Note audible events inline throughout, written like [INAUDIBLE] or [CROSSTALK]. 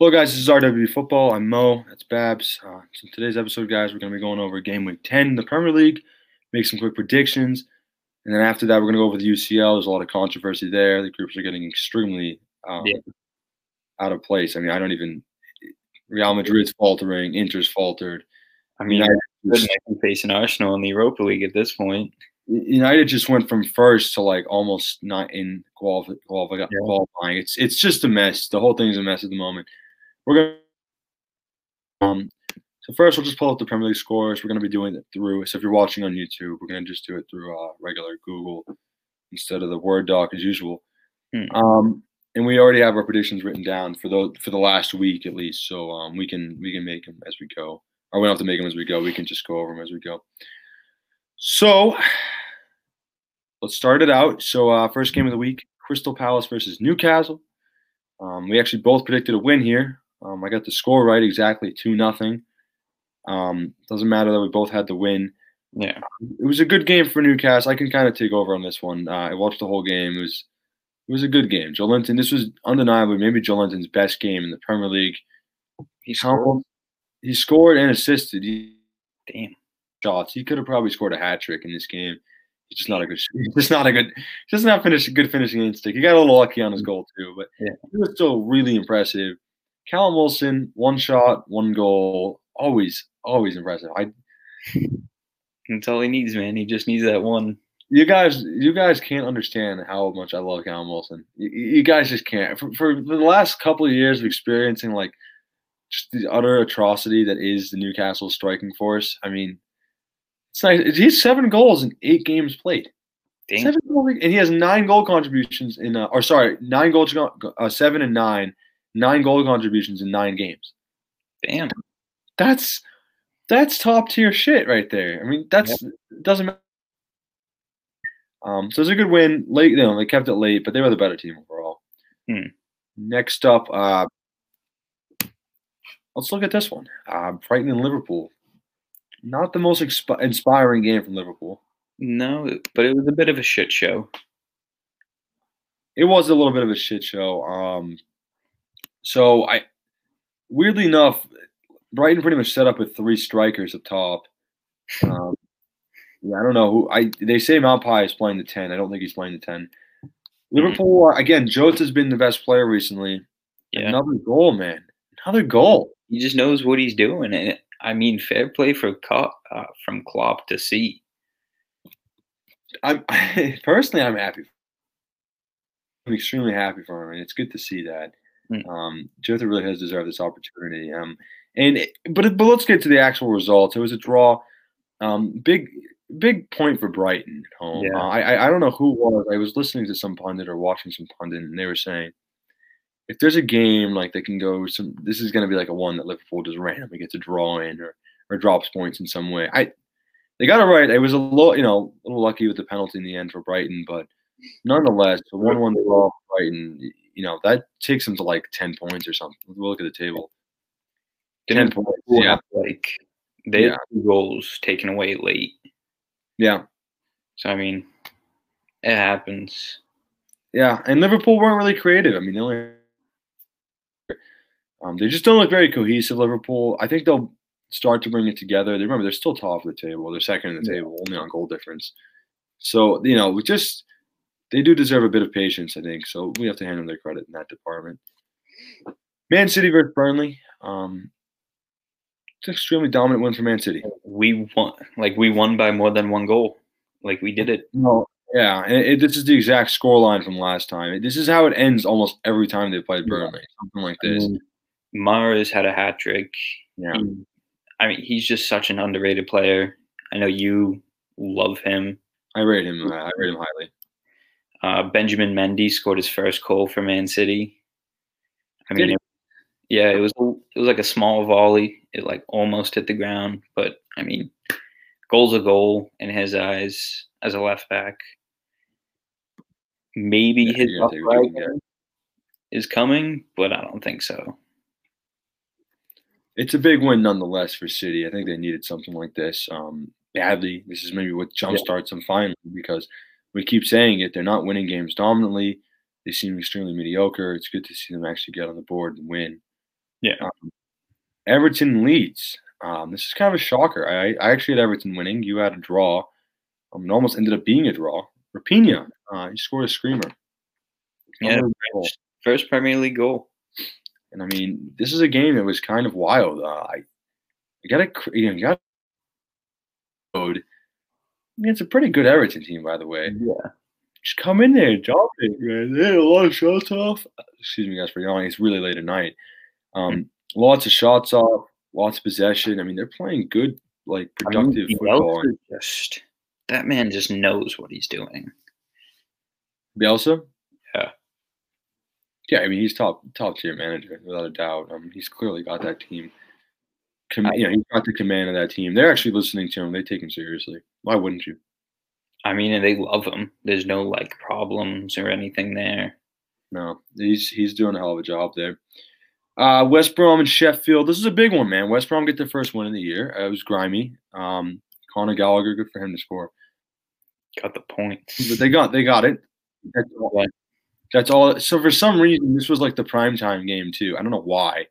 Hello, guys. This is RW Football. I'm Mo. That's Babs. Uh, so today's episode, guys, we're going to be going over Game Week 10 in the Premier League, make some quick predictions, and then after that, we're going to go over the UCL. There's a lot of controversy there. The groups are getting extremely um, yeah. out of place. I mean, I don't even. Real Madrid's faltering. Inter's faltered. I mean, United just, facing Arsenal in the Europa League at this point. United just went from first to like almost not in qualifying. qualifying. It's it's just a mess. The whole thing's a mess at the moment. We're gonna um. So first, we'll just pull up the Premier League scores. We're gonna be doing it through. So if you're watching on YouTube, we're gonna just do it through uh, regular Google instead of the Word doc as usual. Hmm. Um, and we already have our predictions written down for the for the last week at least. So um, we can we can make them as we go, or we don't have to make them as we go. We can just go over them as we go. So let's start it out. So uh, first game of the week: Crystal Palace versus Newcastle. Um, we actually both predicted a win here. Um, I got the score right exactly two nothing. Um, doesn't matter that we both had the win. Yeah, it was a good game for Newcastle. I can kind of take over on this one. Uh, I watched the whole game. It was it was a good game. Joelinton. This was undeniably maybe Joelinton's best game in the Premier League. He scored. He scored and assisted. He, Damn shots. He could have probably scored a hat trick in this game. He's just not a good. [LAUGHS] He's just not a good. Just not finish good finishing instinct. He got a little lucky on his goal too, but yeah. he was still really impressive. Callum Wilson, one shot, one goal, always, always impressive. I. That's all he needs, man. He just needs that one. You guys, you guys can't understand how much I love Callum Wilson. You, you guys just can't. For, for, the last couple of years of experiencing like just the utter atrocity that is the Newcastle striking force. I mean, it's nice. He's seven goals in eight games played. Seven goals, and he has nine goal contributions in, uh, or sorry, nine goals, uh, seven and nine, nine goal contributions in nine games. Damn, that's that's top tier shit right there. I mean, that's yep. doesn't matter. Um, so it's a good win. Late, you know, they kept it late, but they were the better team overall. Hmm. Next up, uh, let's look at this one. Uh, Brighton and Liverpool not the most inspiring game from Liverpool. No, but it was a bit of a shit show. It was a little bit of a shit show. Um, so I, weirdly enough, Brighton pretty much set up with three strikers up top. Um, [LAUGHS] yeah, I don't know who. I they say Maupay is playing the ten. I don't think he's playing the ten. Liverpool mm-hmm. again. Jota's been the best player recently. Yeah. Another goal, man. Another goal. He just knows what he's doing, and I mean, fair play for uh, from Klopp to see. I'm [LAUGHS] personally, I'm happy. I'm extremely happy for him, and it's good to see that. Mm. Um, Jota really has deserved this opportunity. Um, and but but let's get to the actual results. It was a draw. Um, big big point for Brighton at home. Yeah. Uh, I I don't know who was. I was listening to some pundit or watching some pundit, and they were saying if there's a game like they can go some this is going to be like a one that Liverpool just randomly gets a draw in or or drops points in some way. I they got it right. It was a little you know a little lucky with the penalty in the end for Brighton, but nonetheless, the one one draw for Brighton, you know that takes them to like ten points or something. We'll look at the table. Ten points, yeah. Like they yeah. goals taken away late. Yeah. So I mean, it happens. Yeah, and Liverpool weren't really creative. I mean, they only um, they just don't look very cohesive, Liverpool. I think they'll start to bring it together. They remember they're still top of the table. They're second in the table, only on goal difference. So you know, we just they do deserve a bit of patience, I think. So we have to hand them their credit in that department. Man City versus Burnley. Um, it's an extremely dominant win for Man City. We won, like we won by more than one goal. Like we did it. No, yeah, and it, this is the exact score line from last time. This is how it ends almost every time they play Burnley. Something like this. I mean, Mahrez had a hat trick. Yeah. He, I mean, he's just such an underrated player. I know you love him. I rate him. I rate him highly. Uh, Benjamin Mendy scored his first goal for Man City. I mean, it, yeah, it was it was like a small volley. It like almost hit the ground, but I mean, goal's a goal in his eyes as a left back. Maybe yeah, his yeah, is coming, but I don't think so it's a big win nonetheless for City. I think they needed something like this um, badly. This is maybe what jumpstarts them finally because we keep saying it. They're not winning games dominantly. They seem extremely mediocre. It's good to see them actually get on the board and win. Yeah. Um, Everton Leeds. Um, this is kind of a shocker. I, I actually had Everton winning. You had a draw. Um, it almost ended up being a draw. Raphinha, uh, he scored a screamer. Yeah, first Premier League goal. And I mean, this is a game that was kind of wild. Uh, I, I got a, you know, you got code. I mean, it's a pretty good Everton team, by the way. Yeah. Just come in there, drop it, man. They had a lot of shots off. Excuse me, guys, for yawning. It's really late at night. Um, lots of shots off, lots of possession. I mean, they're playing good, like productive I mean, football. Just that man just knows what he's doing. Bielsa. Yeah. Yeah, I mean he's top top tier manager without a doubt. Um, he's clearly got that team. Com- I, you know, he's got the command of that team. They're actually listening to him. They take him seriously. Why wouldn't you? I mean, and they love him. There's no like problems or anything there. No, he's he's doing a hell of a job there. Uh, West Brom and Sheffield. This is a big one, man. West Brom get their first win of the year. Uh, it was grimy. Um, Conor Gallagher, good for him to score. Got the points. But they got they got it. That's all. That's all. So for some reason, this was like the prime time game too. I don't know why.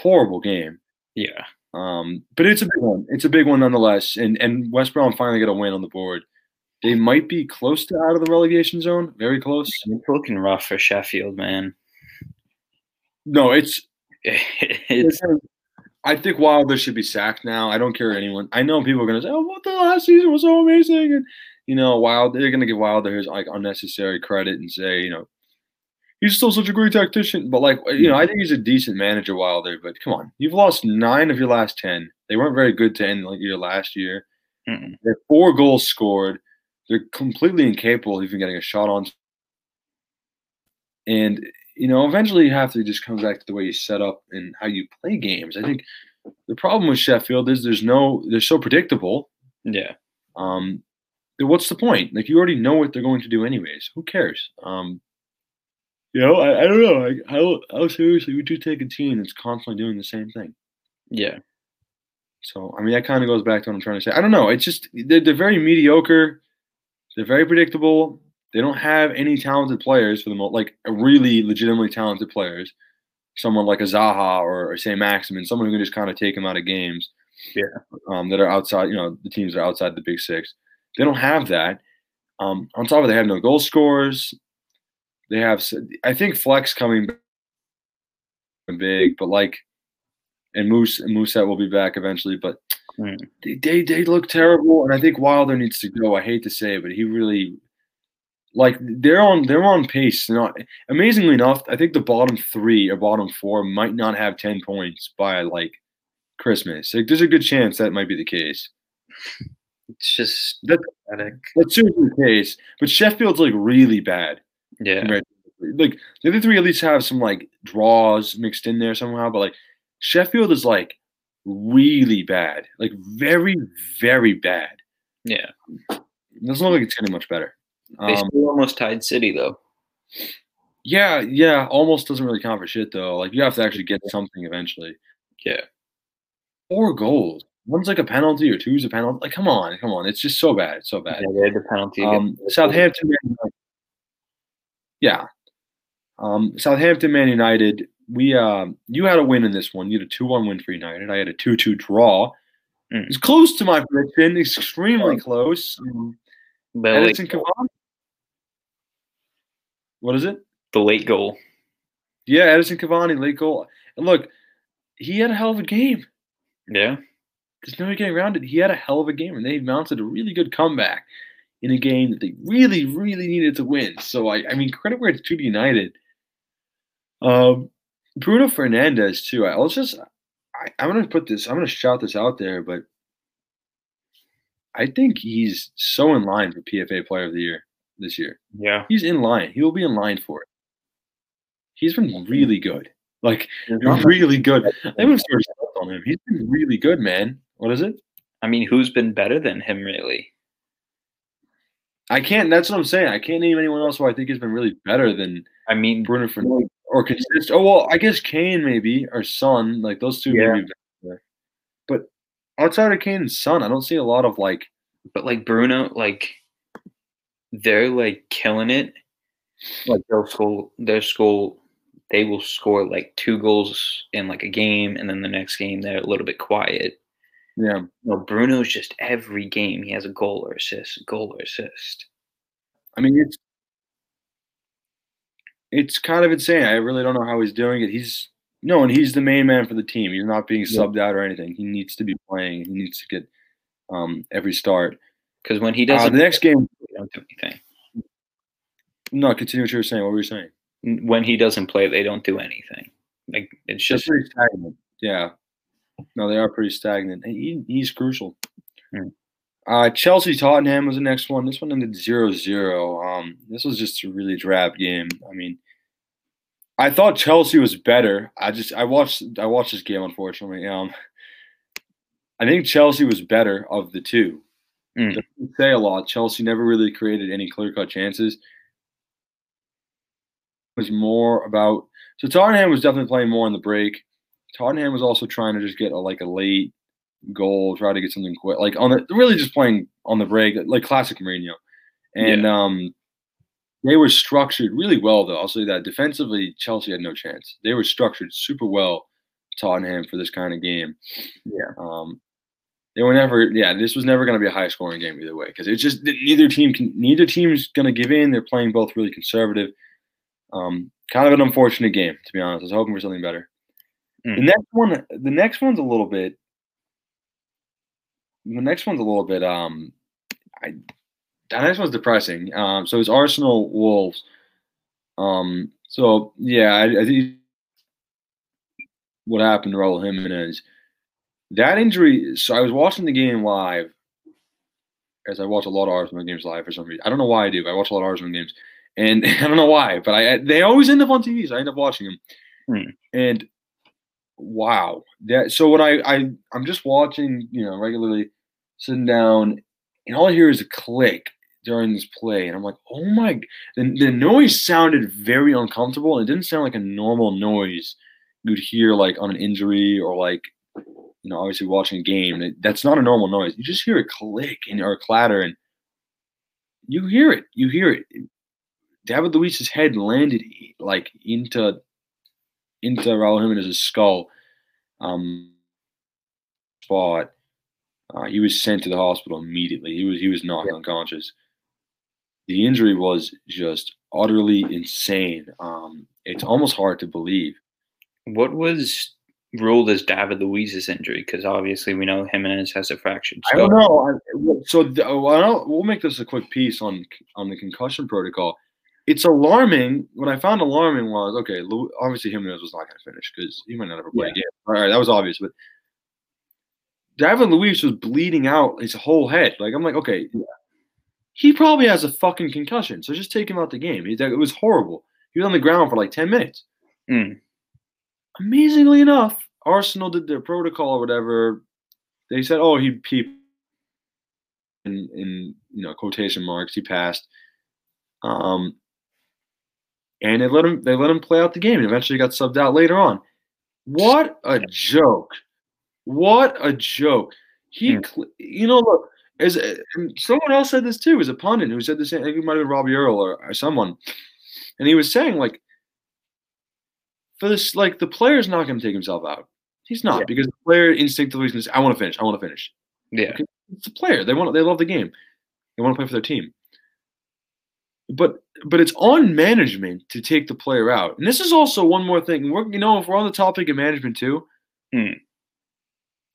Horrible game. Yeah. Um, but it's a big one. It's a big one nonetheless. And and West Brom finally got a win on the board. They might be close to out of the relegation zone. Very close. It's looking rough for Sheffield, man. No, it's [LAUGHS] it's. I think Wilder should be sacked now. I don't care anyone. I know people are gonna say, "Oh, what the last season was so amazing," and you know, Wilder. They're gonna give Wilder his like unnecessary credit and say, you know, he's still such a great tactician. But like, you know, I think he's a decent manager, Wilder. But come on, you've lost nine of your last ten. They weren't very good to end like your last year. Mm-mm. They're four goals scored. They're completely incapable of even getting a shot on. And you know, eventually you have to just come back to the way you set up and how you play games. I think the problem with Sheffield is there's no they're so predictable. Yeah. Um, what's the point? Like you already know what they're going to do anyways. Who cares? Um, you know, I, I don't know. Like how how seriously would you take a team that's constantly doing the same thing? Yeah. So I mean, that kind of goes back to what I'm trying to say. I don't know. It's just they're, they're very mediocre. They're very predictable. They don't have any talented players for the most, like really legitimately talented players. Someone like a Zaha or, or say Maximin, someone who can just kind of take them out of games. Yeah. Um, that are outside, you know, the teams that are outside the big six. They don't have that. Um, on top of it, they have no goal scorers. They have, I think, Flex coming big, but like, and Moose and Mousset will be back eventually, but mm. they, they they look terrible, and I think Wilder needs to go. I hate to say it, but he really like they're on they're on pace. They're not amazingly enough, I think the bottom three or bottom four might not have ten points by like Christmas. Like there's a good chance that might be the case. It's just that's, that's seriously the case. But Sheffield's like really bad. Yeah. Like the other three at least have some like draws mixed in there somehow, but like Sheffield is like really bad. Like very, very bad. Yeah. It doesn't look like it's getting much better. They um, still almost tied City though. Yeah, yeah, almost doesn't really count for shit though. Like you have to actually get something eventually. Yeah. Four goals. One's like a penalty or two's a penalty. Like, come on, come on. It's just so bad. It's so bad. Yeah, they had the penalty. Um, Southampton. Yeah. Um, Southampton, Man United. We, um, you had a win in this one. You had a two-one win for United. I had a two-two draw. Mm. It's close to my prediction. Extremely close. Um, Edinson Cavani. What is it? The late goal. Yeah, Edinson Cavani, late goal. And look, he had a hell of a game. Yeah. There's no getting around it. He had a hell of a game, and they mounted a really good comeback in a game that they really, really needed to win. So, I, I mean, credit where it's due to United. Um, Bruno Fernandes too. I, let's just, I, I'm to put this, I'm going to shout this out there, but I think he's so in line for PFA Player of the Year this year. Yeah. He's in line. He will be in line for it. He's been really good. Like, really good. I haven't started on him. He's been really good, man. What is it? I mean, who's been better than him, really? I can't. That's what I'm saying. I can't name anyone else who I think has been really better than. I mean, Bruno Fernandes or consist. Oh well, I guess Kane maybe or Son. Like those two yeah. maybe. Better. But outside of Kane and Son, I don't see a lot of like. But like Bruno, like they're like killing it. Like they'll score, they'll score they will score like two goals in like a game, and then the next game they're a little bit quiet. Yeah. No, Bruno's just every game he has a goal or assist, goal or assist. I mean, it's it's kind of insane. I really don't know how he's doing it. He's no, and he's the main man for the team. He's not being Yeah. subbed out or anything. He needs to be playing. He needs to get um, every start. Because when he Uh, doesn't, the next game, they don't do anything. no, continue what you were saying. What were you saying? When he doesn't play, they don't do anything. Like it's just. Yeah. No, they are pretty stagnant. He, he's crucial. Uh, Chelsea Tottenham was the next one. This one ended 0 0. Um, this was just a really drab game. I mean, I thought Chelsea was better. I just I watched I watched this game unfortunately. Um, I think Chelsea was better of the two. Doesn't say a lot. Chelsea never really created any clear cut chances. It was more about so Tottenham was definitely playing more on the break. Tottenham was also trying to just get a, like a late goal, try to get something quick, like on the really just playing on the break, like classic Mourinho. And um, they were structured really well, though. I'll say that defensively, Chelsea had no chance. They were structured super well, Tottenham, for this kind of game. yeah. Um, they were never, yeah. This was never going to be a high scoring game either way because it's just neither team can, neither team's going to give in. They're playing both really conservative. Um, kind of an unfortunate game, to be honest. I was hoping for something better. The Mm. next one, the next one's a little bit. The next one's a little bit. Um, I the next one's depressing. Um, so it's Arsenal Wolves. Um, so yeah, I, I think what happened to Raul Jimenez. That injury. So I was watching the game live, as I watch a lot of Arsenal games live for some reason. I don't know why I do. I watch a lot of Arsenal games, and [LAUGHS] I don't know why, but I they always end up on TV, so I end up watching them. Hmm. And wow, that so when I I I'm just watching, you know, regularly sitting down, and all I hear is a click during this play, and I'm like, oh my! The, the noise sounded very uncomfortable, and it didn't sound like a normal noise you'd hear like on an injury or like you know obviously watching a game. It- That's not a normal noise. You just hear a click and or a clatter, and you hear it. You hear it. David Luiz's head landed like into into Raul Jimenez's skull um, spot. Uh, he was sent to the hospital immediately. He was he was knocked unconscious. The injury was just utterly insane. Um, it's almost hard to believe. What was ruled as David Luiz's injury? Because obviously we know Jimenez has a fractured I don't know. I- So th- don't- we'll make this a quick piece on on the concussion protocol. It's alarming. What I found alarming was okay. Obviously, Jimenez was not going to finish because he might not ever play Yeah. again. All right, that was obvious. But David Luiz was bleeding out his whole head. Like I'm like, okay, he probably has a fucking concussion. So just take him out the game. He, it was horrible. He was on the ground for like ten minutes. Mm. Amazingly enough, Arsenal did their protocol or whatever. They said, "Oh, he he in in you know quotation marks he passed." Um, and they let him they let him play out the game, and eventually got subbed out later on. What a joke! What a joke! He, Hmm. you know, look, as and someone else said this too, as a pundit who said the same. I think it might have been Robbie Earle or, or someone, and he was saying like, for this, like the player's not going to take himself out. He's not Yeah. because the player instinctively is going to say, "I want to finish. I want to finish." Yeah. Okay. It's the player. They want. They love the game. They want to play for their team. But but it's on management to take the player out. And this is also one more thing. We're you know if we're on the topic of management too, Hmm.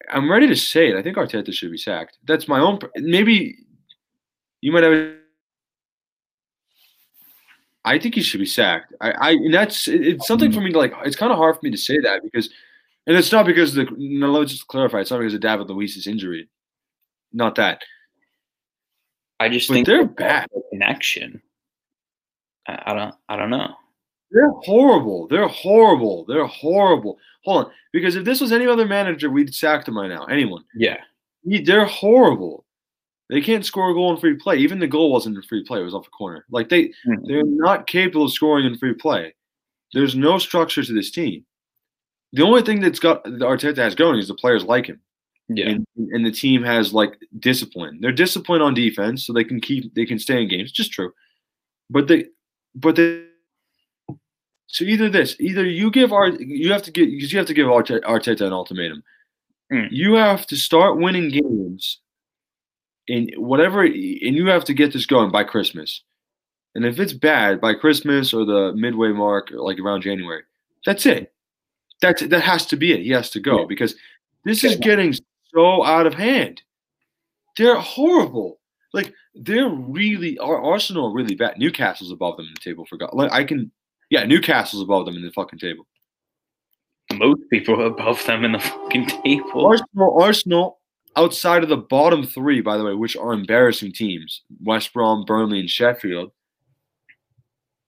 I'm ready to say it. I think Arteta should be sacked. That's my own. Maybe you might have. I think he should be sacked. I, I and that's it's something for me to like. It's kind of hard for me to say that because, and it's not because the. No, let's just clarify. It's not because of David Luiz's injury. Not that. I just But think they're bad. connection. I, I don't. I don't know. They're horrible. They're horrible. They're horrible. Hold on, because if this was any other manager, we'd sacked him by now. Anyone. Yeah. He- They're horrible. They can't score a goal in free play. Even the goal wasn't in free play; it was off a corner. Like they, Mhm. they're not capable of scoring in free play. There's no structure to this team. The only thing that's got the Arteta has going is the players like him, Yeah. and, and the team has like discipline. They're disciplined on defense, so they can keep they can stay in games. Just true, but they, but they, So either this, either you give our, you have to get, because you have to give Arteta an ultimatum. Mm. You have to start winning games in whatever, and you have to get this going by Christmas. And if it's bad by Christmas or the midway mark, or like around January, that's it. That's that has to be it. He has to go yeah. because this is getting so out of hand. They're horrible. Like they're really Arsenal really bad. Newcastle's above them in the table. Forgot. Like I can, yeah, Newcastle's above them in the fucking table. Most people are above them in the fucking table. Arsenal, Arsenal, outside of the bottom three, by the way, which are embarrassing teams, West Brom, Burnley, and Sheffield,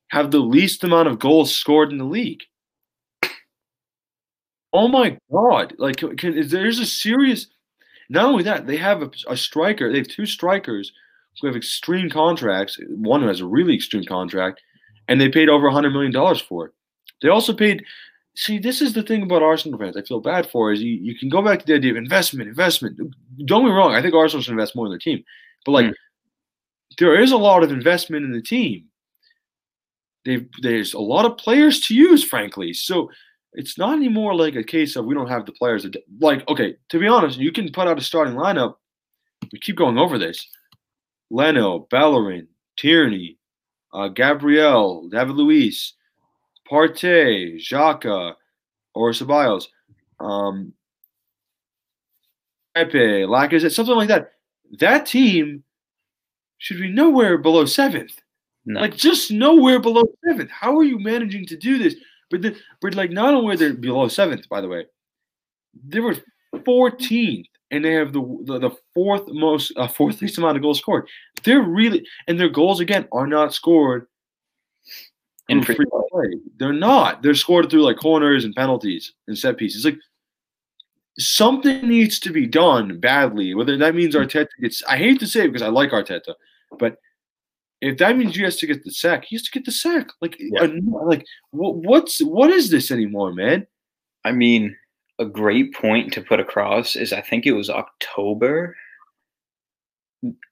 have the least amount of goals scored in the league. Oh my god! Like, can, is, there's a serious. Not only that, they have a, a striker. They have two strikers who have extreme contracts. One who has a really extreme contract, and they paid over hundred million dollars for it. They also paid. See, this is the thing about Arsenal fans. I feel bad for is you, you can go back to the idea of investment, investment. Don't get me wrong. I think Arsenal should invest more in their team, but like, mm. there is a lot of investment in the team. They've, there's a lot of players to use, frankly. So it's not anymore like a case of we don't have the players. That, like, okay, to be honest, you can put out a starting lineup. We keep going over this. Leno, Bellerin, Tierney, uh, Gabriel, David Luiz, Partey, Xhaka, or Ceballos, um, Pepe, Lacazette, something like that. That team should be nowhere below seventh. No. Like just nowhere below seventh. How are you managing to do this? But the, but like not only they're below seventh, by the way, they were 14th, and they have the the, the fourth most uh, fourth least amount of goals scored. They're really and their goals again are not scored in free play. They're not. They're scored through like corners and penalties and set pieces. Like something needs to be done badly. Whether that means Arteta gets, I hate to say it because I like Arteta, but if that means you has to get the sack, he has to get the sack. Like, yeah. like what, what's what is this anymore, man? I mean, a great point to put across is I think it was October.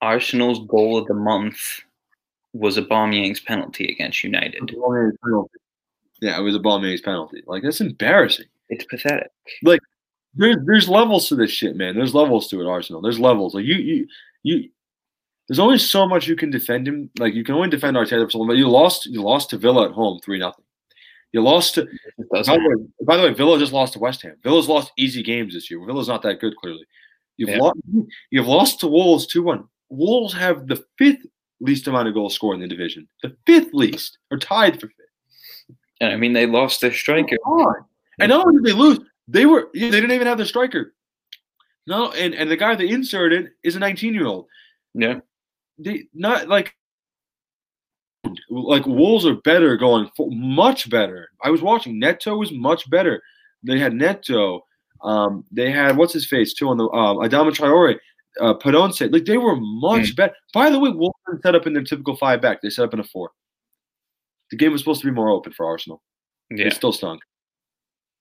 Arsenal's goal of the month was a Aubameyang's penalty against United. Yeah, it was a Aubameyang's penalty. Like that's embarrassing. It's pathetic. Like there's there's levels to this shit, man. There's levels to it, Arsenal. There's levels. Like you you you there's only so much you can defend him. Like you can only defend Arteta for so long. But you lost. You lost to Villa at home, three nothing. You lost to. By the, way, by the, way, Villa just lost to West Ham. Villa's lost easy games this year. Villa's not that good, clearly. You've yeah. lost. You've lost to Wolves two one. Wolves have the fifth least amount of goals scored in the division. The fifth least, or tied for fifth. And I mean, they lost their striker. And not only did they lose, they were they didn't even have their striker. No, and, and the guy they inserted is a 19 year old. Yeah they not like like Wolves are better going for, much better. I was watching Neto was much better. They had Neto. Um, they had what's his face too on the um, Adama Traore, uh, Podence. Like they were much mm. better. By the way, Wolves didn't set up in their typical five back. They set up in a four. The game was supposed to be more open for Arsenal. Yeah. It still stunk.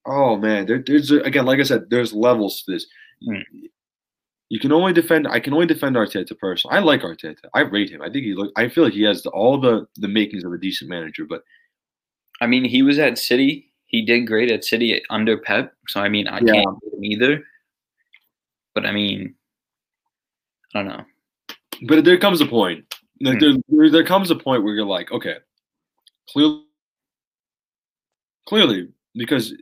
Oh man, there, there's again, like I said, there's levels to this. Mm. You can only defend. I can only defend Arteta personally. I like Arteta. I rate him. I think he look. I feel like he has the, all the the makings of a decent manager. But I mean, he was at City. He did great at City under Pep. So I mean, I yeah. can't either. But I mean, I don't know. But there comes a point. Like hmm. there, there comes a point where you're like, okay, clearly, clearly, because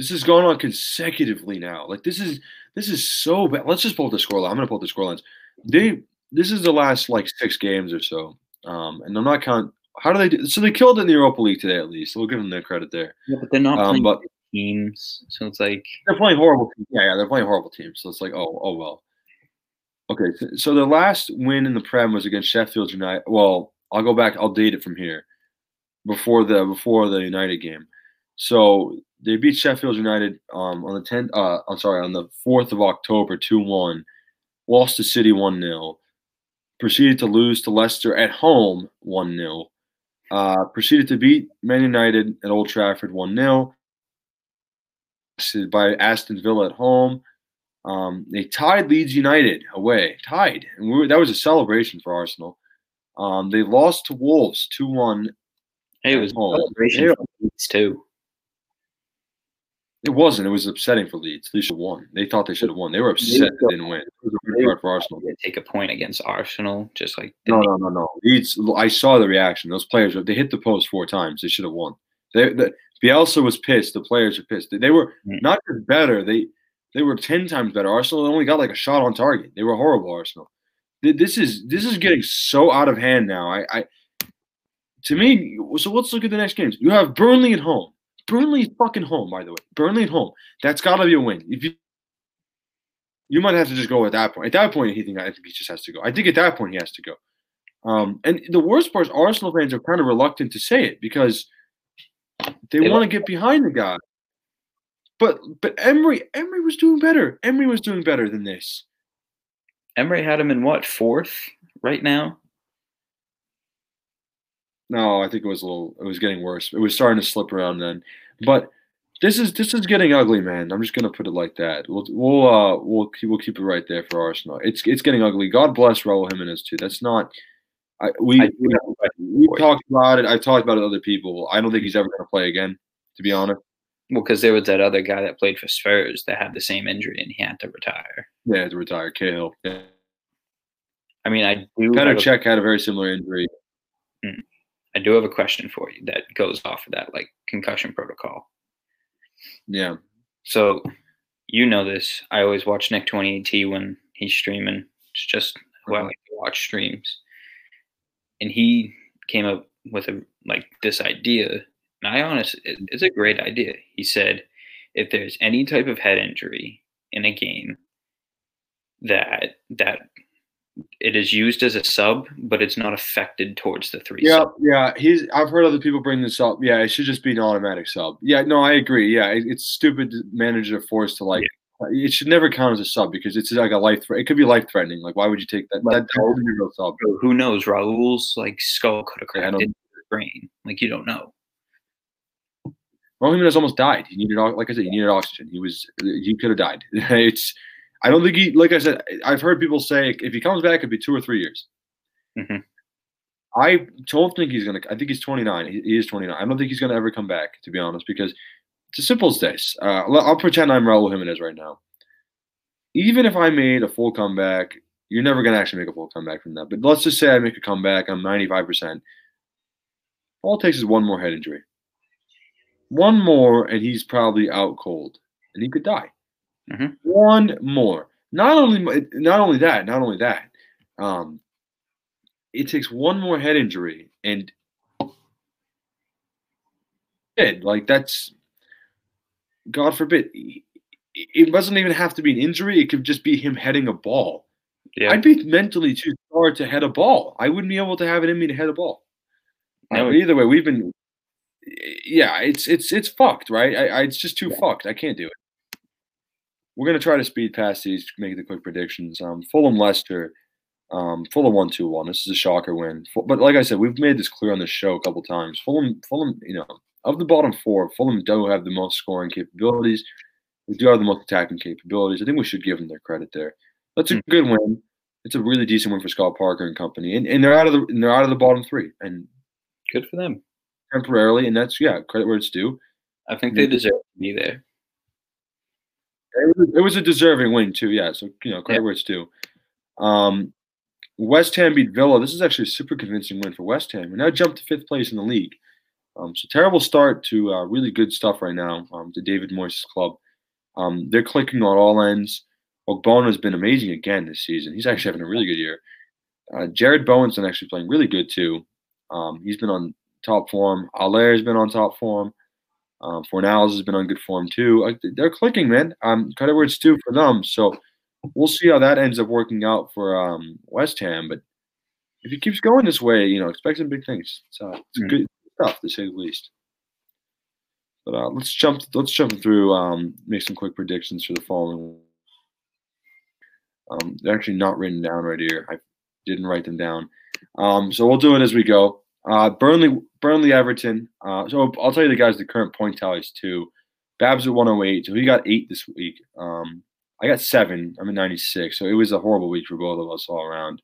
this is going on consecutively now. Like this is this is so bad. Let's just pull the scoreline. I'm gonna pull the scorelines. They this is the last like six games or so. Um, and I'm not counting. How do they do? So they killed in the Europa League today, at least. we'll give them their credit there. Yeah, but they're not um, playing but, teams, so it's like they're playing horrible. Teams. Yeah, yeah, they're playing horrible teams. So it's like, oh, oh well. Okay, so, so the last win in the Prem was against Sheffield United. Well, I'll go back. I'll date it from here, before the before the United game. So they beat Sheffield United um, on the 10th. Uh, I'm sorry, on the 4th of October, 2-1. Lost to City 1-0. Proceeded to lose to Leicester at home 1-0. Uh, proceeded to beat Man United at Old Trafford 1-0. By Aston Villa at home. Um, they tied Leeds United away. Tied. And we were, that was a celebration for Arsenal. Um, they lost to Wolves 2 1 Hey, it was celebration for Leeds too. It wasn't. It was upsetting for Leeds. They should have won. They thought they should have won. They were upset they didn't win. It was a big for Arsenal. Take a point against Arsenal, just like no, no, no, no. Leeds. I saw the reaction. Those players. They hit the post four times. They should have won. They, the, Bielsa was pissed. The players were pissed. They were mm. not just better. They they were ten times better. Arsenal only got like a shot on target. They were horrible. Arsenal. This is this is getting so out of hand now. I, I to me. So let's look at the next games. You have Burnley at home. Burnley fucking home, by the way. Burnley at home. That's got to be a win. If you you might have to just go at that point. At that point, he think I think he just has to go. I think at that point he has to go. Um, and the worst part is Arsenal fans are kind of reluctant to say it because they, they want to get behind the guy. But but Emery Emery was doing better. Emery was doing better than this. Emery had him in what fourth right now? No, I think it was a little. It was getting worse. It was starting to slip around then. But this is this is getting ugly, man. I'm just gonna put it like that. We'll we'll uh we'll keep, we'll keep it right there for Arsenal. It's it's getting ugly. God bless Raul Jimenez too. That's not. I, we I we, talked about it. I've talked about it other people. I don't think he's ever gonna play again. To be honest. Well, because there was that other guy that played for Spurs that had the same injury and he had to retire. Yeah, to retire. Cahill. Yeah. I mean, I do. Petr Cech had a very similar injury. Hmm. I do have a question for you that goes off of that, like concussion protocol. Yeah. So, you know this. I always watch Nick Twenty T when he's streaming. It's just who uh-huh. I like to watch streams. And he came up with a like this idea and I honestly, it's a great idea. He said, if there's any type of head injury in a game, that that it is used as a sub, but it's not affected towards the three. Yeah, sub. yeah. He's. I've heard other people bring this up. Yeah, it should just be an automatic sub. Yeah, no, I agree. Yeah, it, it's stupid to manage a force to like. Yeah. Uh, it should never count as a sub because it's like a life. Threat. It could be life threatening. Like, why would you take that? That, that sub. Who knows? Raul's like skull could have cracked yeah, brain. Like you don't know. Raul Jimenez almost died. He needed, like I said, he needed oxygen. He was, he could have died. [LAUGHS] it's, I don't think he, like I said, I've heard people say if he comes back, it'd be two or three years. Mm-hmm. I don't think he's gonna. I think he's 29. He, he is 29. I don't think he's gonna ever come back, to be honest, because it's as simple as this. Uh, I'll pretend I'm Raul Jimenez right now. Even if I made a full comeback, you're never gonna actually make a full comeback from that. But let's just say I make a comeback. I'm 95 percent. All it takes is one more head injury one more, and he's probably out cold, and he could die. Mm-hmm. One more. Not only not only that, not only that. Um, it takes one more head injury, and dead. Like that's God forbid. It doesn't even have to be an injury. It could just be him heading a ball. Yeah. I'd be mentally too scarred to head a ball. I wouldn't be able to have it in me to head a ball. No, uh, either way, we've been yeah, it's it's it's fucked, right? I, I it's just too yeah. fucked. I can't do it. We're gonna try to speed past these, make the quick predictions. Um, Fulham Leicester, um, Fulham one two one. This is a shocker win, but like I said, we've made this clear on the show a couple times. Fulham, Fulham, you know, of the bottom four, Fulham do have the most scoring capabilities. They do have the most attacking capabilities. I think we should give them their credit there. That's a mm-hmm. good win. It's a really decent win for Scott Parker and company, and, and they're out of the they're out of the bottom three, and good for them temporarily, and that's yeah, credit where it's due. I think they deserve to be there. It was, a deserving win too, yeah. So you know, credit yeah. where it's due. Um, West Ham beat Villa. This is actually a super convincing win for West Ham. We now jumped to fifth place in the league. Um, so terrible start to uh, really good stuff right now um, to David Moyes' club. Um, they're clicking on all ends. Ogbonna has been amazing again this season. He's actually having a really good year. Uh, Jarrod Bowen's been actually playing really good too. Um, he's been on top form. Haller has been on top form. Um, Fornals has been on good form too. they're clicking, man. Um, credit where it's due for them. So we'll see how that ends up working out for um, West Ham. But if he keeps going this way, you know, expect some big things. So it's mm. good stuff to say the least. But uh, let's jump. Let's jump through. Um, make some quick predictions for the following. Um, they're actually not written down right here. I didn't write them down. Um, so we'll do it as we go. Uh, Burnley, Burnley, Everton. Uh, so I'll tell you the guys the current point tallies too. Babs at 108, so he got eight this week. Um, I got seven. I'm at 96, so it was a horrible week for both of us all around.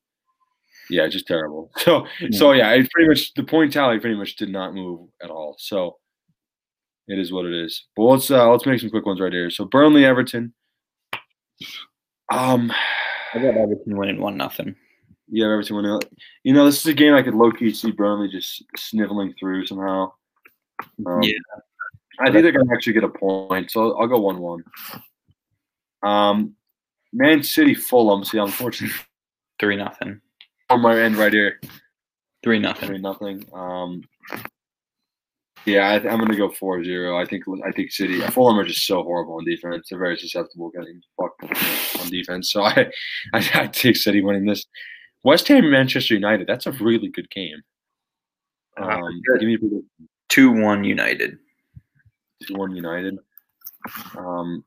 Yeah, just terrible. [LAUGHS] So yeah. so yeah, it pretty much the point tally pretty much did not move at all. So it is what it is. But let's uh, let's make some quick ones right here. So Burnley Everton. Um, I got Everton winning one nothing. Yeah, Everton winning. You know, this is a game I could low key see Burnley just sniveling through somehow. Um, yeah, I think they're gonna actually get a point, so I'll go one one. Um, Man City Fulham. See, unfortunately, [LAUGHS] three nothing. On my end right here. Three nothing. Three nothing. Um, yeah, I, am gonna go 4-0. I think I think City Fulham are just so horrible on defense. They're very susceptible getting fucked on defense. So I, [LAUGHS] I, I take City winning this. West Ham Manchester United. That's a really good game. Um, give me two one United. Two one United. Um,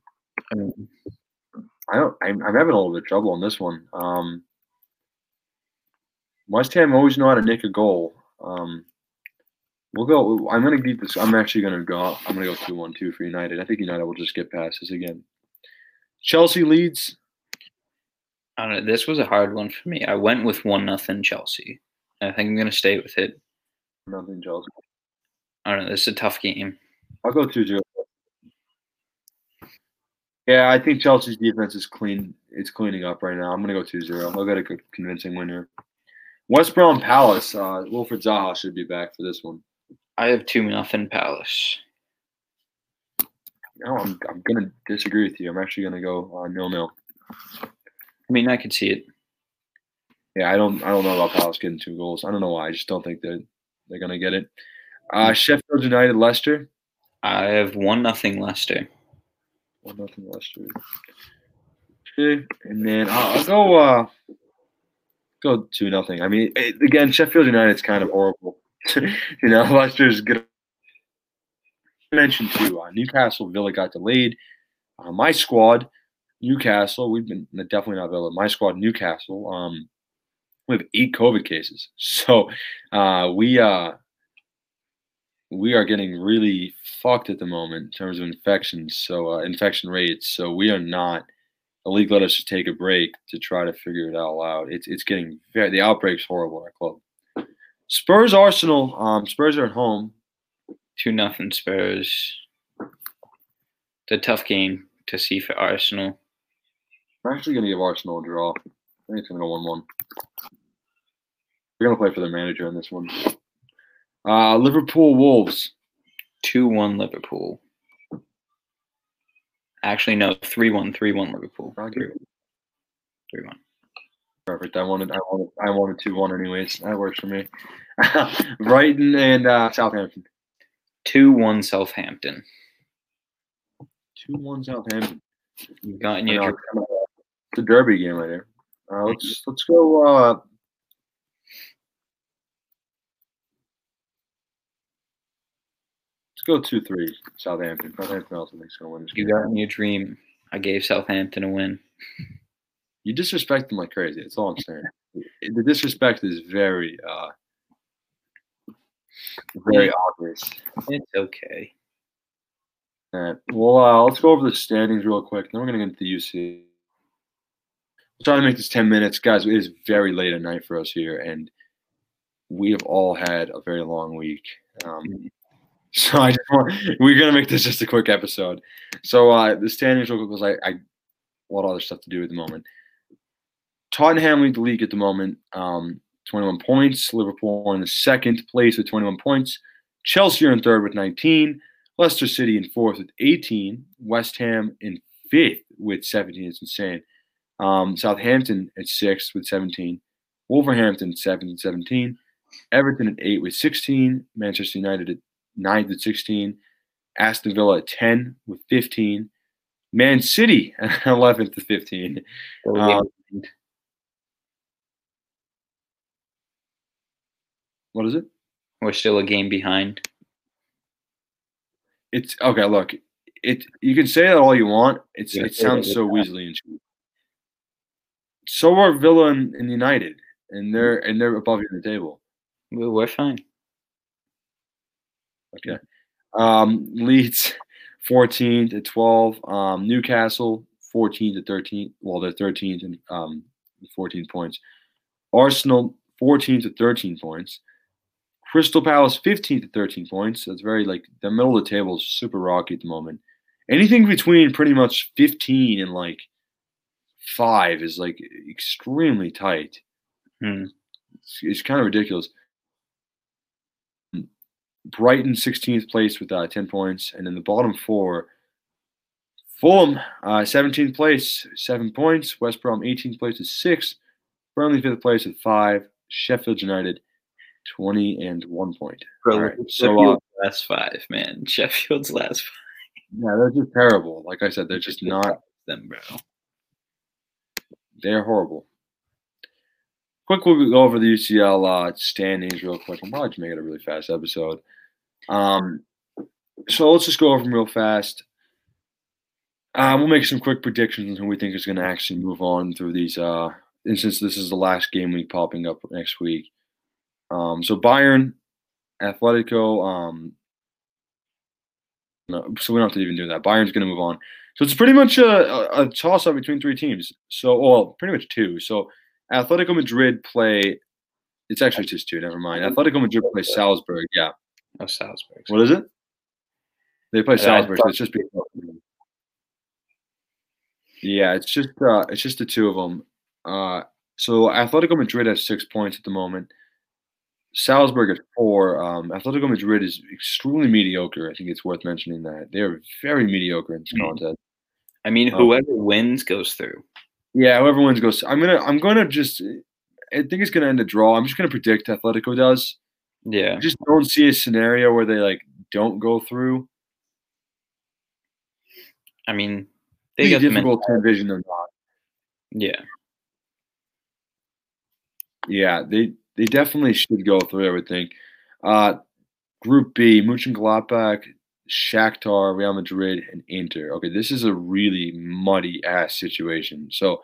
I don't. I'm, I'm having a little bit of trouble on this one. Um, West Ham always know how to nick a goal. Um, We'll go. I'm gonna beat this. I'm actually gonna go. I'm gonna go two one two for United. I think United will just get past this again. Chelsea Leeds. I don't know. This was a hard one for me. I went with one nothing Chelsea. I think I'm gonna stay with it. Nothing Chelsea. I don't know. This is a tough game. I'll go two zero. Yeah, I think Chelsea's defense is clean. It's cleaning up right now. I'm gonna go 2-0. I'll get a good convincing winner. West Brom Palace. Uh, Wilfried Zaha should be back for this one. I have two nothing Palace. No, I'm I'm gonna disagree with you. I'm actually gonna go uh, nil nil. I mean, I could see it. Yeah, I don't I don't know about Palace getting two goals. I don't know why. I just don't think that they're gonna get it. Uh, Sheffield United Leicester. I have one nothing Leicester. One nothing Leicester. Okay, and then uh, I'll go uh go two nothing. I mean, it, again, Sheffield United's kind of horrible. [LAUGHS] you know, Leicester's good. Mentioned too, uh, Newcastle Villa got delayed. Uh, my squad, Newcastle, we've been definitely not Villa. My squad, Newcastle, um, we have eight COVID cases, [LAUGHS] so uh, we uh, we are getting really fucked at the moment in terms of infections. So uh, infection rates. So we are not. The league let us just take a break to try to figure it all out. It's it's getting very the outbreak's horrible at our club. Spurs Arsenal. Um, Spurs are at home. Two nothing Spurs. A tough game to see for Arsenal. I'm actually gonna give Arsenal a draw. I think it's gonna go one one. We're gonna play for the manager in this one. Uh, Liverpool Wolves. Two one Liverpool. Actually, no, three one, three one Liverpool. Three one. Perfect. I wanted, I wanted, I wanted two one anyways. That works for me. [LAUGHS] Brighton and uh, Southampton. Two one Southampton. Two one Southampton. You've gotten your. It's a derby game right here. Uh, let's let's go. Uh, let's go two three Southampton. Southampton also thinks going to win. you got me a dream. I gave Southampton a win. You disrespect them like crazy. That's all I'm saying. The disrespect is very, uh, very obvious. It's okay. All right. Well, uh, let's go over the standings real quick. Then we're gonna get into the UC. Trying to make this 10 minutes, guys. It is very late at night for us here, and we have all had a very long week. Um, [LAUGHS] so I just want we're gonna make this just a quick episode. So uh, the standings real quick because I, I a lot of other stuff to do at the moment. Tottenham lead the league at the moment, um, 21 points. Liverpool in the second place with 21 points. Chelsea are in third with 19. Leicester City in fourth with 18. West Ham in fifth with 17. It's insane. Um, Southampton at sixth with 17. Wolverhampton seventh and 17. Everton at eight with 16. Manchester United at ninth with 16. Aston Villa at 10 with 15. Man City [LAUGHS] at 11th to 15. Um, What is it? We're still a game behind. It's okay. Look, it. You can say that all you want. It's yeah, it sounds so Weasley and cheap. So are Villa and, and, United, and they're and they're above you in the table. We're fine. Okay. Um, Leeds, fourteen to twelve. Um, Newcastle, fourteen to thirteen. Well, they're thirteen and um, fourteen points. Arsenal 14 to 13 points. Crystal Palace 15 to 13 points. That's very like the middle of the table is super rocky at the moment. Anything between pretty much 15 and like five is like extremely tight. Hmm. It's, it's kind of ridiculous. Brighton 16th place with uh, 10 points, and then the bottom four. Fulham, uh, 17th place, seven points. West Brom 18th place is six. Burnley fifth place at five. Sheffield United 20 and one point. Bro, All right, so uh, last five, man. Sheffield's last five. yeah, they're just terrible. Like I said, they're just not. them, bro. They're horrible. Quick, we'll go over the UCL uh, standings real quick. I'm probably it a really fast episode. Um, so let's just go over them real fast. Uh, we'll make some quick predictions on who we think is going to actually move on through these. Uh, and since this is the last game week popping up next week, um, so Bayern, Atletico. Um, no, so we don't have to even do that. Bayern's going to move on. So it's pretty much a, a, toss up between three teams. So, well, pretty much two. So Atletico Madrid play. It's actually just two. Never mind. Atletico Madrid play Salzburg. Yeah. Oh, Salzburg. What is it? They play Yeah, Salzburg. So it's just. Yeah, it's just uh, it's just the two of them. Uh, so Atletico Madrid has six points at the moment. Salzburg has four. Um, Atletico Madrid is extremely mediocre. I think it's worth mentioning that they are very mediocre in this Mhm. contest. I mean, Oh. whoever wins goes through. Yeah, whoever wins goes. I'm gonna. I'm gonna just. I think it's gonna end a draw. I'm just gonna predict Atletico does. Yeah. I just don't see a scenario where they like don't go through. I mean, They got the difficult to envision them not. Yeah. Yeah, they they definitely should go through. I would think. Uh, Group B: Mönchengladbach, Shakhtar, Real Madrid, and Inter. Okay, this is a really muddy ass situation. So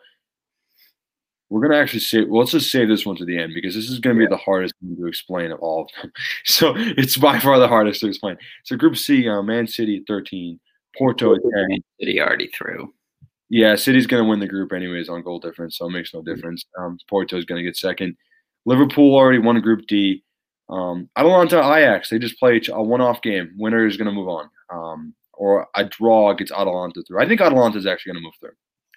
we're gonna actually say, well, let's just save this one to the end because this is gonna be the hardest one to explain of all of them. [LAUGHS] So it's by far the hardest to explain. So Group C: uh, Man City at 13, Porto at 10. City already through. Yeah, City's going to win the group anyways on goal difference, so it makes no difference. Um, Porto's going to get second. Liverpool already won Group D. Um, Atalanta, Ajax, they just play a one-off game. Winner is going to move on. Um, or a draw gets Atalanta through. I think Atalanta is actually going to move through.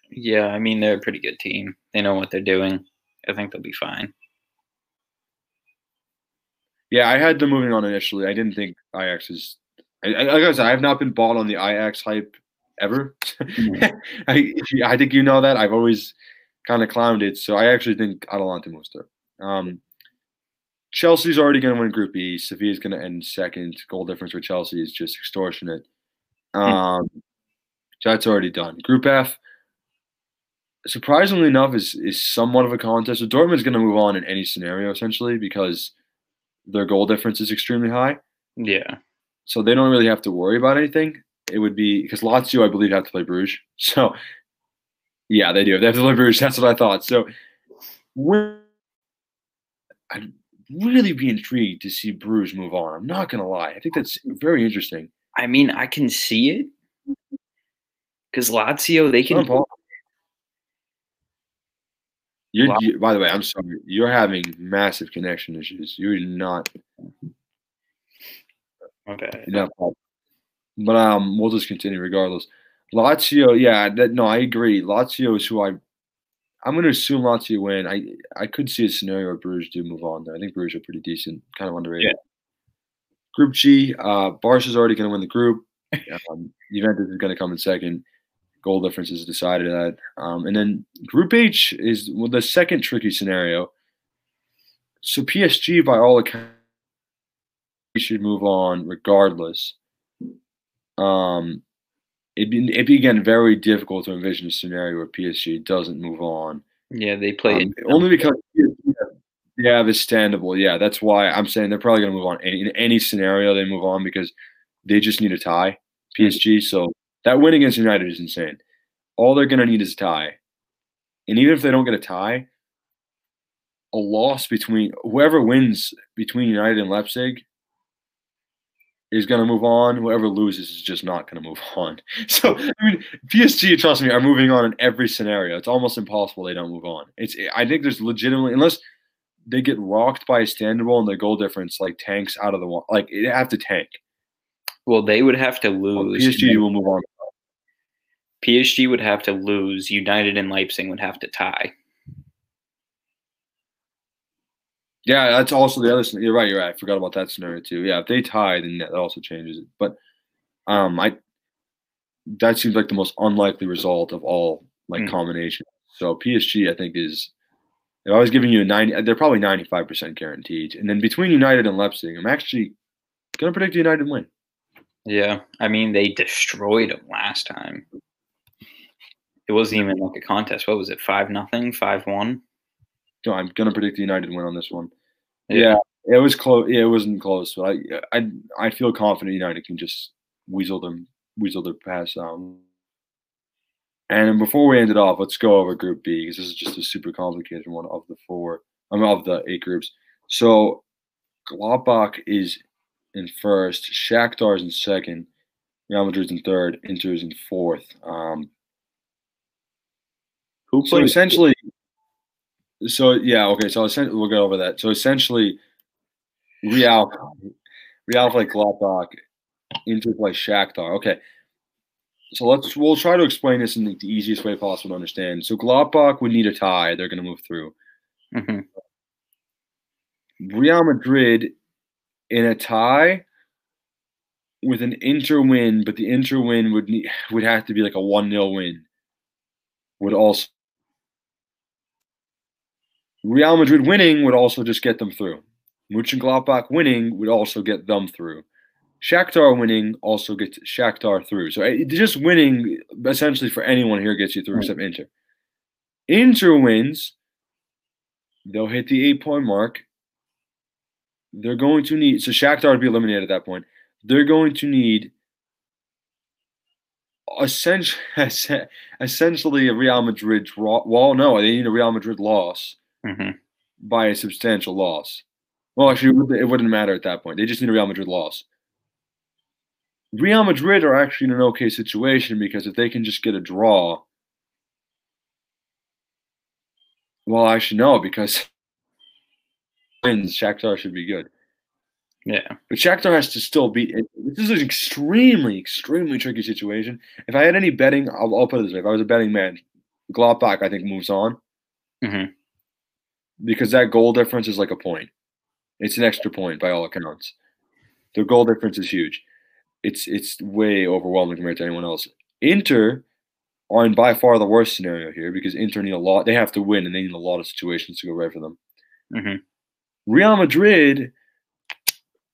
Yeah, I mean, they're a pretty good team. They know what they're doing. I think they'll be fine. Yeah, I had them moving on initially. I didn't think Ajax is. I, I, like I said, I have not been bought on the Ajax hype ever. [LAUGHS] I, I think you know that. I've always kind of clowned it. So I actually think Atalanta moves through. Um, Chelsea's already going to win Group E. Sevilla's going to end second. Goal difference for Chelsea is just extortionate. Um, so that's already done. Group F, surprisingly enough, is is somewhat of a contest. So Dortmund's going to move on in any scenario essentially because their goal difference is extremely high. Yeah. So they don't really have to worry about anything. It would be because Lazio, I believe, have to play Bruges. [LAUGHS] So yeah, they do. They have to play Bruges. That's what I thought. So when, I'd really be intrigued to see Bruges move on. I'm not gonna lie. I think that's very interesting. I mean, I can see it because Lazio, they can. You're, you, by the way, I'm sorry. You're having massive connection issues. You're not. Okay. Not but um, we'll just continue regardless. Lazio, yeah, that, no, I agree. Lazio is who I. I'm going to assume Lazio win. I I could see a scenario where Bruges do move on. Though. I think Bruges are pretty decent, kind of underrated. Group G, uh, Barca's already going to win the group. [LAUGHS] Um, Juventus is going to come in second. Goal difference is decided that. Um, and then Group H is well, the second tricky scenario. So PSG, by all accounts, should move on regardless. Um, it'd be, it'd be again very difficult to envision a scenario where PSG doesn't move on. Yeah, they play. Um, only because they have a standable. Yeah, that's why I'm saying they're probably going to move on. In, in any scenario, they move on because they just need a tie. PSG. So that win against United is insane. All they're going to need is a tie. And even if they don't get a tie, a loss between whoever wins between United and Leipzig is going to move on. Whoever loses is just not going to move [LAUGHS] on. So I mean, PSG, trust me, are moving on in every scenario. It's almost impossible they don't move on. It's I think there's legitimately unless they get rocked by Istanbul and their goal difference like tanks out of the one. Like it have to tank. Well, they would have to lose. PSG will move on. PSG would have to lose. United and Leipzig would have to tie. Yeah, that's also the other. You're right. You're right. I forgot about that scenario too. Yeah, if they tie, then that also changes it. But um, I that seems like the most unlikely result of all like mm. combinations. So PSG, I think, is if I was giving you a 90, they're probably 95% guaranteed. And then between United and Leipzig, I'm actually gonna predict United win. Yeah, I mean they destroyed them last time. It wasn't even like a contest. What was it? Five nothing, five one. No, I'm gonna predict the United win on this one. Yeah, yeah it was close. Yeah, it wasn't close, but I I I feel confident United can just weasel them weasel their pass um. And before we end it off, let's go over Group B because this is just a super complicated one of the four. I mean, of the eight groups. So Gladbach is in first, Shakhtar is in second, Real Madrid's in third, Inter is in fourth. Um, Who so essentially, so yeah, okay. So essentially, we'll go over that. So essentially, Real, Real play Gladbach, Inter play Shakhtar. Okay. So let's we'll try to explain this in the, the easiest way possible to understand. So Gladbach would need a tie; they're going to move through. Mm-hmm. Real Madrid in a tie with an Inter win, but the Inter win would need, would have to be like a one 0 win. Would also Real Madrid winning would also just get them through. Mönchengladbach winning would also get them through. Shakhtar winning also gets Shakhtar through. So it, just winning essentially for anyone here gets you through except Inter. Inter wins, they'll hit the eight point mark. They're going to need so Shakhtar would be eliminated at that point. They're going to need essentially, [LAUGHS] essentially a Real Madrid draw. Well, no, they need a Real Madrid loss mm-hmm. by a substantial loss. Well, actually, it wouldn't matter at that point. They just need a Real Madrid loss. Real Madrid are actually in an okay situation because if they can just get a draw, well, actually no, because [LAUGHS] wins, Shakhtar should be good. Yeah, but Shakhtar has to still beat. This is an extremely, extremely tricky situation. If I had any betting, I'll, I'll put it this way: if I was a betting man, Gladbach I think moves on mm-hmm. Because that goal difference is like a point. It's an extra point by all accounts. The goal difference is huge. It's it's way overwhelming compared to anyone else. Inter are in by far the worst scenario here because Inter need a lot. They have to win, and they need a lot of situations to go right for them. Mm-hmm. Real Madrid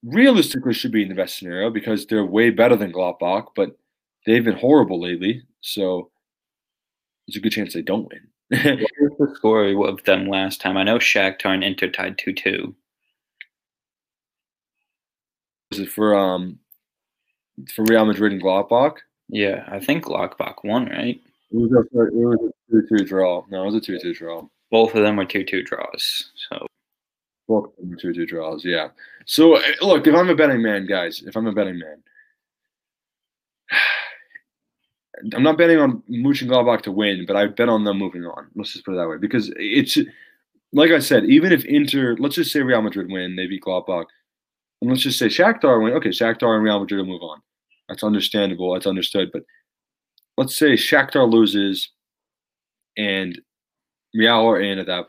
realistically should be in the best scenario because they're way better than Gladbach, but they've been horrible lately. So there's a good chance they don't win. What was the score of them last time? I know Shakhtar and Inter tied 2 2. Is it for um for Real Madrid and Gladbach? Yeah, I think Gladbach won, right? It was a, it was a 2 2 draw. No, it was a 2 2 draw. Both of them were 2 2 draws. So both of them two two draws. Yeah. So eh, look, if I'm a betting man, guys, if I'm a betting man, I'm not betting on Mönchengladbach to win, but I bet on them moving on. Let's just put it that way because it's like I said, even if Inter, let's just say Real Madrid win, they beat Gladbach, and let's just say Shakhtar win. Okay, Shakhtar and Real Madrid will move on. That's understandable. That's understood. But let's say Shakhtar loses, and Real are in at that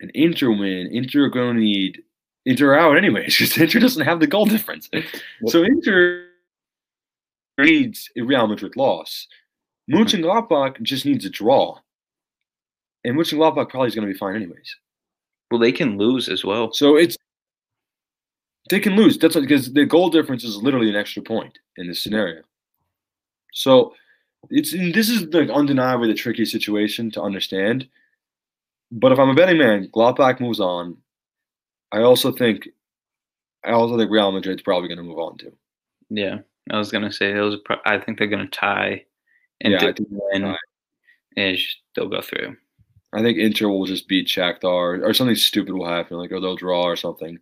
and Inter win, Inter are going to need Inter out anyways [LAUGHS] because Inter doesn't have the goal difference. So Inter needs a Real Madrid loss. Mm-hmm. Mönchengladbach just needs a draw, and Mönchengladbach probably is going to be fine anyways. Well, they can lose as well. So it's they can lose. That's because the goal difference is literally an extra point in this scenario. So it's this is like undeniably the tricky situation to understand but if I'm a betting man, Gladbach moves on. I also think, I also think Real Madrid's probably going to move on too. Yeah, I was going to say those. Pro- I think they're going to tie, and yeah, win, and they'll go through. I think Inter will just beat Shakhtar, or something stupid will happen, like or they'll draw or something.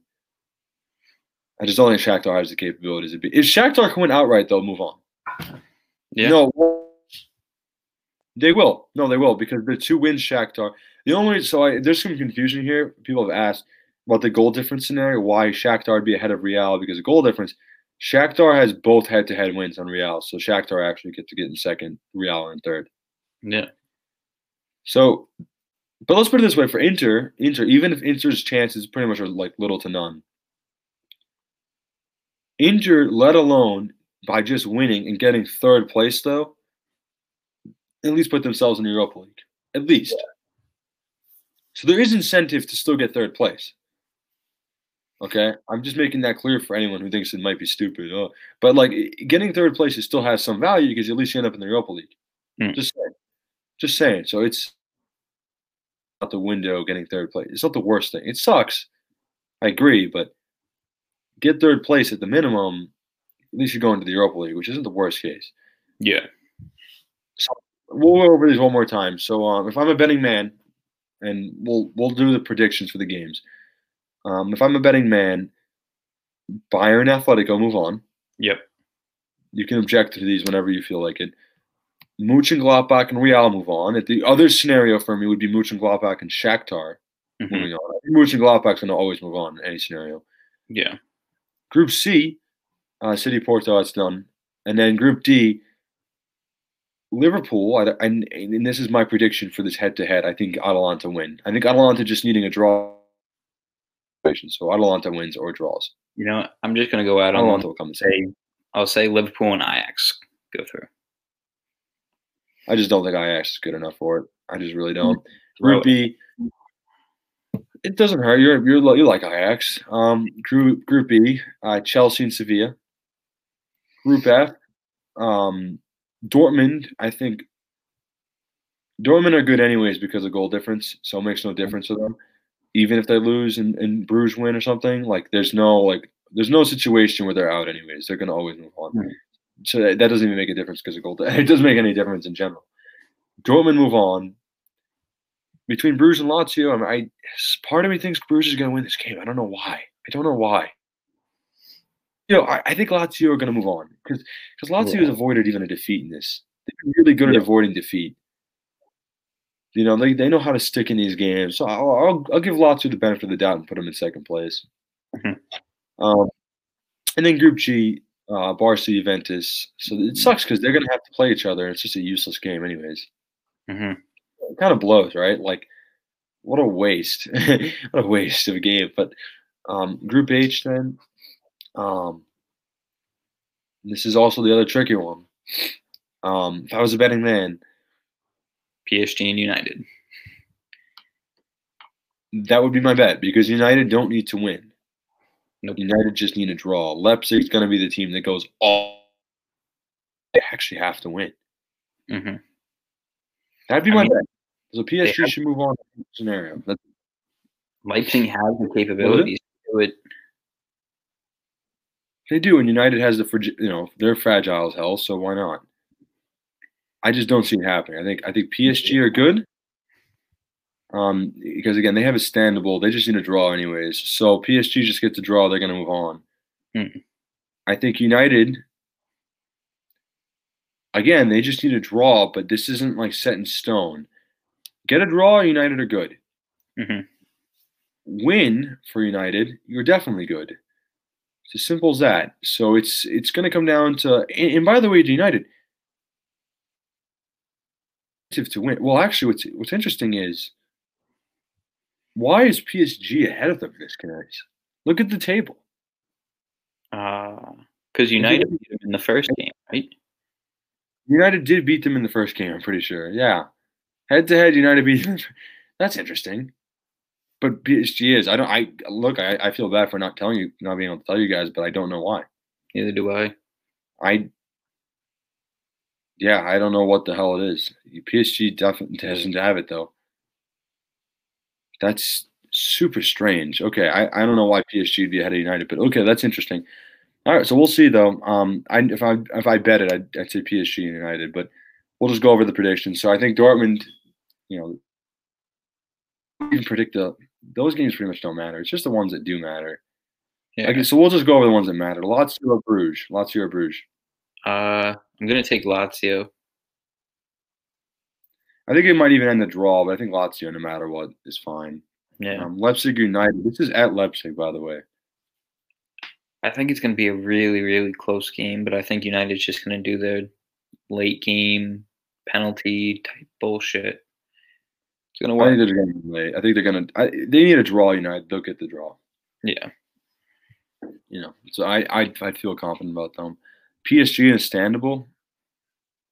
I just don't think Shakhtar has the capabilities to beat. If Shakhtar can win outright, they'll move on. Yeah. No, they will. No, they will because the two wins Shakhtar. The only so I, there's some confusion here. People have asked about the goal difference scenario. Why Shakhtar would be ahead of Real because of goal difference. Shakhtar has both head-to-head wins on Real, so Shakhtar actually get to get in second, Real in third. Yeah. So, but let's put it this way: for Inter, Inter, even if Inter's chances pretty much are like little to none, Inter, let alone by just winning and getting third place, though, at least put themselves in the Europa League. At least. Yeah. So there is incentive to still get third place. Okay, I'm just making that clear for anyone who thinks it might be stupid. Oh, but like getting third place, it still has some value because at least you end up in the Europa League. Mm. Just saying. Just saying. So it's out the window getting third place. It's not the worst thing. It sucks. I agree, but get third place at the minimum. At least you're going to the Europa League, which isn't the worst case. Yeah. So we'll go over these one more time. So um, if I'm a betting man, and we'll we'll do the predictions for the games. Um, if I'm a betting man, Bayern Atletico move on. Yep. You can object to these whenever you feel like it. Mönchengladbach and Real move on. If the other scenario for me would be Mönchengladbach and Shakhtar mm-hmm. moving on. Mönchengladbach's going to always move on in any scenario. Yeah. Group C, uh, City Porto, it's done. And then Group D, Liverpool, I, I, and this is my prediction for this head-to-head. I think Atalanta win. I think Atalanta just needing a draw so Atalanta wins or draws. You know, I'm just going to go out on Atalanta will come and say, I'll say Liverpool and Ajax go through. I just don't think Ajax is good enough for it. I just really don't. [LAUGHS] Group B, it doesn't hurt. You're you're you like Ajax. Um, group Group B, uh, Chelsea and Sevilla. Group F, um, Dortmund. I think Dortmund are good anyways because of goal difference, so it makes no difference to them even if they lose and, and Bruges win or something, like there's no like there's no situation where they're out anyways. They're gonna always move on. Right. So that, that, doesn't even make a difference because of goal. [LAUGHS] It doesn't make any difference in general. Dortmund move on. Between Bruges and Lazio, I, mean, I part of me thinks Bruges is gonna win this game. I don't know why. I don't know why. You know, I, I think Lazio are gonna move on because because Lazio yeah. has avoided even a defeat in this. They've been really good yeah. at avoiding defeat. You know, they, they know how to stick in these games. So I'll, I'll, I'll give Lazio the benefit of the doubt and put them in second place. Mm-hmm. Um, and then Group G, uh, Barca Juventus. So it sucks because they're going to have to play each other. And it's just a useless game, anyways. Mm-hmm. It kind of blows, right? Like, what a waste. [LAUGHS] what a waste of a game. But um, Group H, then, um, this is also the other tricky one. Um, if I was a betting man, PSG and United. That would be my bet because United don't need to win. Nope. United just need a draw. Leipzig's going to be the team that goes all. They actually have to win. Mm-hmm. That'd be I my mean, bet. So PSG have, should move on to scenario. That's, Leipzig has the capabilities to do it. They do, and United has the you know they're fragile as hell, so why not? I just don't see it happening. I think I think PSG are good. Um, because again, they have a standable. They just need a draw anyways. So PSG just gets a draw. They're going to move on. Hmm. I think United. Again, they just need a draw, but this isn't like set in stone. Get a draw, United are good. Mm-hmm. Win for United, you're definitely good. It's as simple as that. So it's it's going to come down to. And, and by the way, to United, to win. Well, actually, what's what's interesting is why is PSG ahead of this case? Look at the table. Uh, because United beat them in the first game, right? United did beat them in the first game. I'm pretty sure. Yeah, head to head, United beat them. That's interesting. But PSG is. I don't. I look. I, I feel bad for not telling you, not being able to tell you guys, but I don't know why. Neither do I. I yeah, I don't know what the hell it is. PSG definitely [LAUGHS] doesn't have it though. That's super strange. Okay, I, I don't know why PSG would be ahead of United, but okay, that's interesting. All right, so we'll see though. Um, I, if I if I bet it, I'd, I'd say PSG and United, but we'll just go over the predictions. So I think Dortmund, you know, even predict the those games pretty much don't matter. It's just the ones that do matter. Yeah. Okay, so we'll just go over the ones that matter. Lazio Bruges. Lazio Bruges. Uh, I'm gonna take Lazio. I think it might even end the draw, but I think Lazio, no matter what, is fine. Yeah. Um, Leipzig United. This is at Leipzig, by the way. I think it's going to be a really, really close game, but I think United's just going to do their late game penalty type bullshit. It's going to I think they're going to be late. I think they're going to. They need a draw. United. They'll get the draw. Yeah. You know. So I I I feel confident about them. PSG and Istanbul.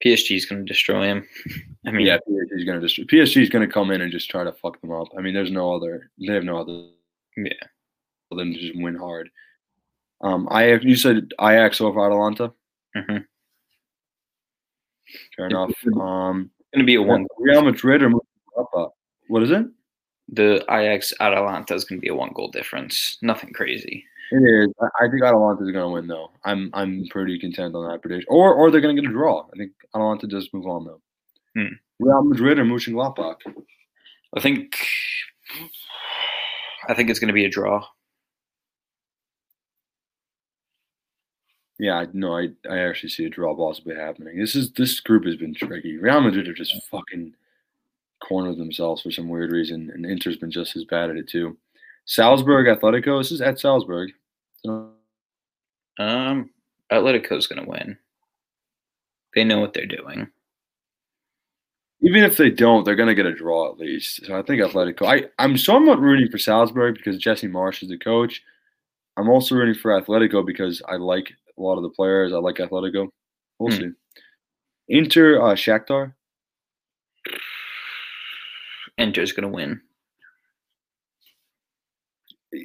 PSG is going to destroy him. [LAUGHS] I mean, Yeah, PSG is going to just PSG is going to come in and just try to fuck them up. I mean, there's no other. They have no other. Yeah. Than to just win hard. Um, I you said Ajax over Atalanta. Mhm. Fair enough. Um, it's going to be a one. Real Madrid or Mönchengladbach? What is it? The Ajax Atalanta is going to be a one goal difference. Nothing crazy. It is. I think Atalanta is going to win though. I'm I'm pretty content on that prediction. Or or they're going to get a draw. I think Atalanta does move on though. Hmm. Real Madrid or Mönchengladbach? I think. I think it's going to be a draw. Yeah, I- no, I I actually see a draw possibly happening. This is this group has been tricky. Real Madrid are just fucking cornered themselves for some weird reason, and Inter's been just as bad at it too. Salzburg Atletico. This is at Salzburg. Um, Atletico's going to win. They know what they're doing. even if they don't, they're gonna get a draw at least. So I think Atletico. I I'm somewhat rooting for Salzburg because Jesse Marsch is the coach. I'm also rooting for Atletico because I like a lot of the players. I like Atletico. We'll Hmm. see. Inter uh, Shakhtar. Inter's going to win.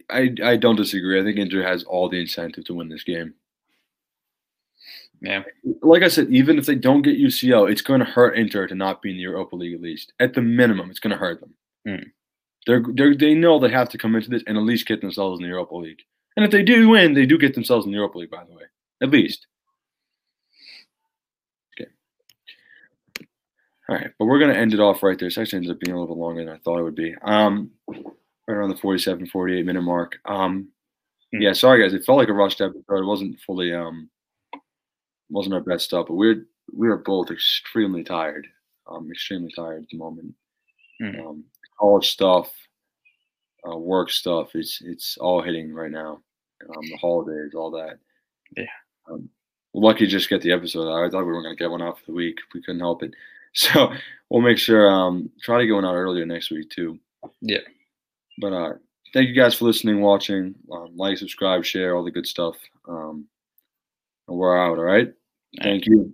I I don't disagree. I think Inter has all the incentive to win this game. Yeah. Like I said, even if they don't get UCL, it's going to hurt Inter to not be in the Europa League at least. At the minimum, it's going to hurt them. Hmm. They're, they're they know they have to come into this and at least get themselves in the Europa League. And if they do win, they do get themselves in the Europa League. By the way, at least. Okay. All right, but we're going to end it off right there. This actually ends up being a little bit longer than I thought it would be. Um, right around the 47, 48 minute mark. Um, Hmm. yeah, sorry guys, it felt like a rushed episode. It wasn't fully um, wasn't our best stuff, but we're we are both extremely tired. Um, extremely tired at the moment. Hmm. Um, college stuff, uh, work stuff. It's it's all hitting right now. Um, the holidays, all that. Yeah. Um, lucky to just get the episode out. I thought we were going to get one out for the week. We couldn't help it. [LAUGHS] So we'll make sure um try to get one out earlier next week too. Yeah. But uh, thank you guys for listening, watching. Um, like, subscribe, share, all the good stuff. Um, and we're out. All right. Thank you.